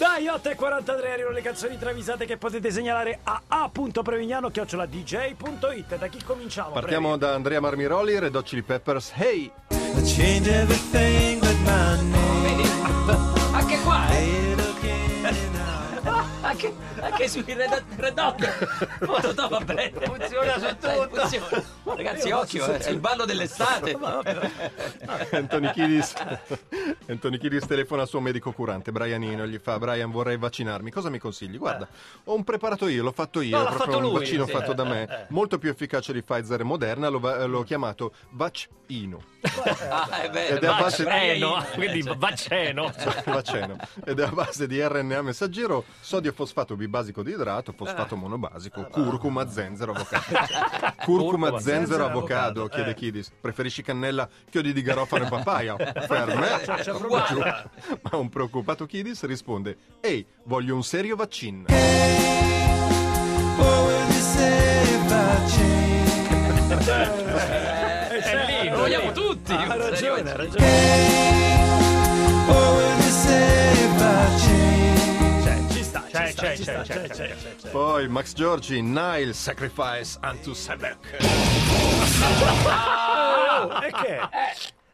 Dai, 8 e 43 arrivano le canzoni travisate che potete segnalare a a.prevignano.dj.it. Da chi cominciamo? Partiamo da Andrea Marmiroli, Red Hot Chili Peppers. Hey! I change everything but my name. Anche, sui Red Red Hot. Tutto va bene. Funziona su Eh, funziona. Ragazzi, occhio, eh, è il ballo dell'estate. Anthony Kiddis, Anthony Kiddis telefona al suo medico curante, Brianino, gli fa Brian vorrei vaccinarmi, cosa mi consigli? Guarda, ho un preparato io, l'ho fatto io, No, proprio fatto un lui, vaccino sì. fatto da Eh, me, eh, eh. molto più efficace di Pfizer e Moderna, l'ho, l'ho chiamato Vaccino. Ah, è vero. Ed è a base Vacceno, quindi vacceno. vaccino. Ed è a base di RNA messaggero, sodio fosfato bibasico di idrato, fosfato monobasico, curcuma, zenzero, avocado. curcuma, zenzero, avocado, chiede eh. Kiddis. Preferisci cannella, chiodi di garofano e papaya? Per me. Ma un preoccupato Kiddis risponde: Ehi, voglio un serio vaccino. What would you say if I changed? È lì, Lo vogliamo tutti. Ha un serio ragione, ha ragione. What would you say if I changed? Ci sta, C'è, ci sta, c'è, ci c'è, sta, c'è, c'è, c'è. Poi Max Giorgi, Nile Sacrifice unto Sebek. Oh, E che? E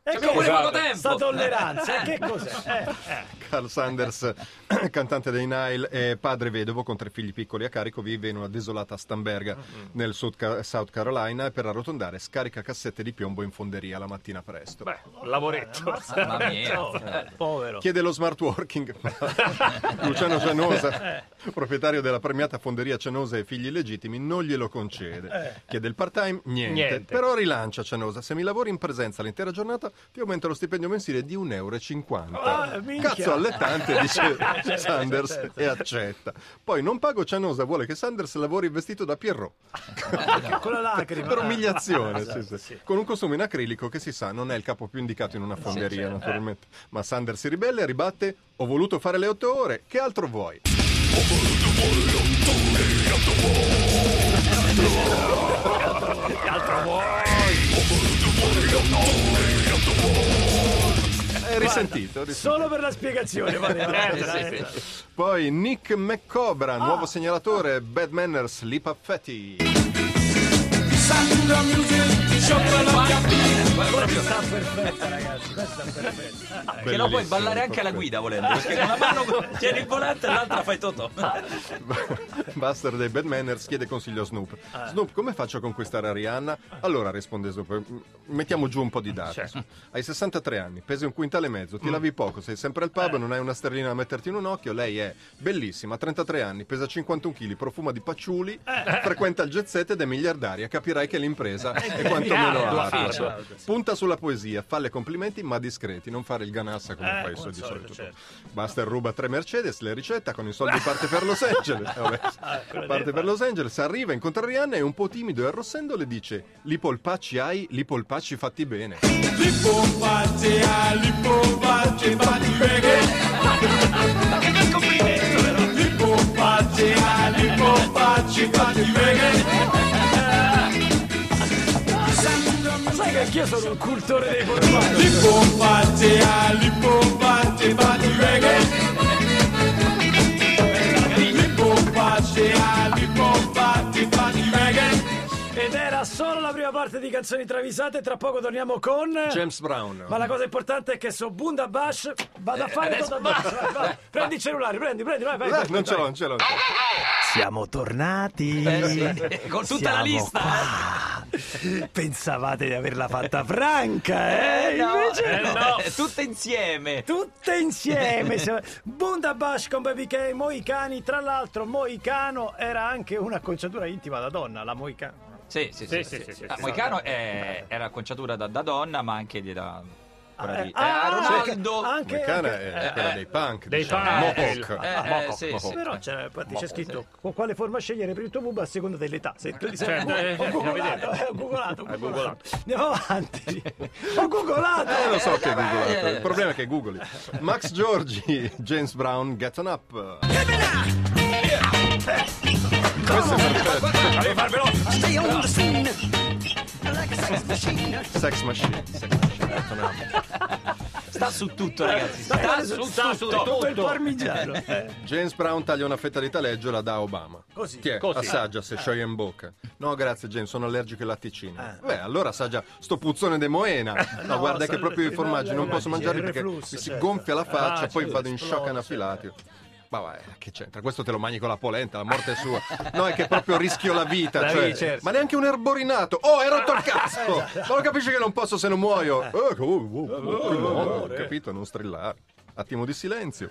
Che? pure poco tempo. Sta tolleranza, che cos'è? Eh, Carl Sanders, cantante dei Nile, è padre vedovo con tre figli piccoli a carico, vive in una desolata Stamberga nel South South Carolina e per arrotondare scarica cassette di piombo in fonderia la mattina presto. Beh, lavoretto. Mamma mia. oh, povero. Chiede lo smart working. Luciano Cianosa, proprietario della premiata fonderia Cianosa e figli illegittimi, non glielo concede. Chiede il part-time? Niente. Niente. Però rilancia Cianosa. Se mi lavori in presenza l'intera giornata, ti aumenta lo stipendio mensile di 1,50 euro. Ah, minchia. Cazzo allettante, dice Sanders e accetta. Poi non pago Cianosa, vuole che Sanders lavori vestito da Pierrot. Con la lacrima. Per umiliazione, Ah, sì, sì. con un costume in acrilico che si sa non è il capo più indicato in una fonderia, naturalmente. Ma Sanders si ribella e ribatte: Ho voluto fare le otto ore, che altro vuoi? È risentito, risentito. Solo per la spiegazione, va bene. Eh, sì, sì. Poi Nick McCobra, nuovo segnalatore, Bad Manners, Lipa Fetti. Sandra music, chocolate. Proprio- Sta perfetta, ragazzi. Questa è perfetta. Che lo puoi ballare anche alla guida volendo, perché con una mano tieni il volante e l'altra fai totò. Buster dei Bad Manners chiede consiglio a Snoop. Snoop, come faccio a conquistare Arianna? Allora risponde Snoop, "M- mettiamo giù un po' di dati. Hai 63 anni, pesi un quintale e mezzo, ti lavi poco, sei sempre al pub, non hai una sterlina da metterti in un occhio. Lei è bellissima, ha 33 anni, pesa 51 kg, profuma di patchouli, frequenta il jet set ed è miliardaria. Capirai che l'impresa è quantomeno ardua. Punta sulla poesia, falle complimenti ma discreti, non fare il ganassa come fai so- di solito. Buster ruba tre Mercedes, le ricetta, con i soldi parte per Los Angeles. Vabbè. Parte per Los Angeles, arriva, incontra Rihanna e un po' timido e arrossendo le dice li polpacci hai, li polpacci fatti bene. Lipo party, ah, lipo party, party reggae. Ma che complimento, però! Lipo party, ah, lipo party, party reggae. Sai che anch'io sono un cultore dei polpacci. Lipo party, ah, lipo party, party reggae. Lipo party, ah, lipo party, party reggae. Ed era solo la prima parte di canzoni travisate. Tra poco torniamo con. James Brown. Ma la cosa importante è che so Bunda Bash vado a fare adesso Bunda Bash. Vai, vai. Prendi il cellulare, prendi, prendi, vai, vai. Eh, vai, non ce l'ho, non ce l'ho. Siamo tornati. Eh, sì, con tutta la Siamo lista, qua. Pensavate di averla fatta franca, eh? Invece eh, no. no, tutte insieme. Tutte insieme. siamo- Bunda Bash con Baby K, Moicani. Tra l'altro, Moicano era anche un'acconciatura intima da donna, la Moicano. Sì, sì, sì. Sì, sì, sì, sì, Ah, sì. Moicano è- era acconciatura da, da donna, ma anche di da. Quella di- Ah, eh, ah, Ronaldo. anche, Moicana anche- è quella dei punk, Dei diciamo. punk. Mohawk. Eh, eh, Mohawk, sì, sì. Però c'è, infatti c'è scritto con quale forma scegliere per il tuo pub a seconda dell'età. Se tu dici, Certo, ho, eh, ho bisogna googolato, eh, ho googolato, ho Hai googolato. Andiamo avanti. ho googolato. Eh, lo so che è vabbè, googolato. eh. Il problema è che googoli. Max Giorgi, James Brown, Get On Up. Questo è perfetto. Devi farvelo. Stay on the scene like a sex machine. Sex Machine. Sex Machine. Sta su tutto, ragazzi. Sta, Sta su, su- sta tutto. su tutto il parmigiano. Eh, James Brown taglia una fetta di taleggio e la dà a Obama. Così. Ti è? Così. Assaggia se scioglie in bocca. No, grazie James, sono allergico ai latticini. Eh. Beh, allora assaggia sto puzzone de Moena. No, No, guarda che proprio i formaggi no, non no, posso il perché mi si certo. gonfia la faccia, Ah, poi certo, vado in shock esplode, anafilattico. Ma vai, che c'entra? Questo te lo mangi con la polenta, la morte è sua. No, è che proprio rischio la vita. La cioè, certo. Ma neanche un erborinato. Oh, hai rotto il cazzo! Ma lo capisci che non posso se non muoio? Eh, oh, oh, oh, oh, capito? Non strillare. Attimo di silenzio.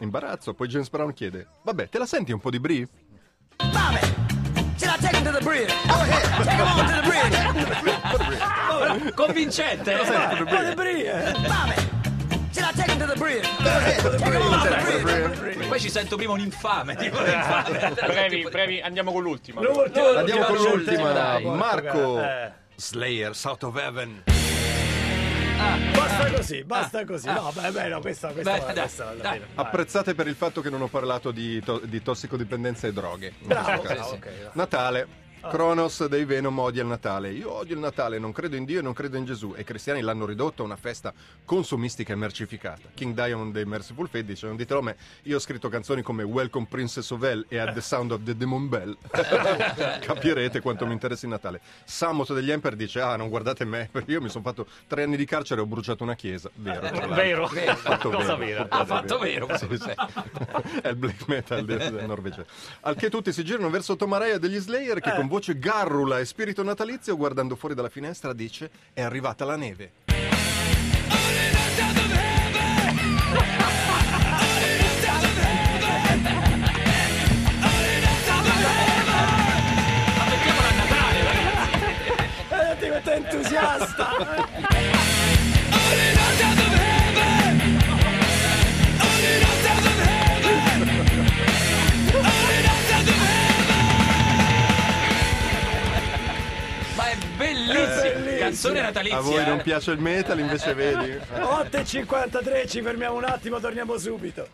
Imbarazzo. Poi James Brown chiede: Vabbè, te la senti un po' di brie? Bobby, should I take him to the bridge? Go ahead, take him on to the bridge. Convincente. eh? Should I take him to the bridge? Poi ci sento prima un infame. Tipo infame. Brevi, brevi, andiamo con l'ultima. L'ultimo, Andiamo con l'ultimo, l'ultima. dai. Marco. Eh, Slayer, South of Heaven. basta così, basta così. No, beh, beh, no, questa, questa, Beh, dai, questa dai. bene. Vai. Apprezzate per il fatto che non ho parlato di, to- di tossicodipendenza e droghe. Bravo, questo bravo, caso. ok. Natale. Kronos dei Venom odia il Natale. Io odio il Natale, non credo in Dio e non credo in Gesù. E i cristiani l'hanno ridotto a una festa consumistica e mercificata. King Diamond dei Merciful Fate dice: Non ditelo a me, io ho scritto canzoni come Welcome Princess of Hell e At the Sound of the Demon Bell. Capirete quanto mi interessa il Natale. Samus degli Emperor dice: Ah, non guardate me, perché io mi sono fatto tre anni di carcere e ho bruciato una chiesa. Vero, l'altro. Vero, Fatto cosa vero. Ha fatto vero. Sì, sì. È il black metal del, Norvegia. Al che tutti si girano verso Tomaraya degli Slayer che con voce garrula e spirito natalizio guardando fuori dalla finestra dice è arrivata la neve. Canzone natalizia. A voi non eh. piace il metal invece vedi? 8.53, ci fermiamo un attimo, torniamo subito.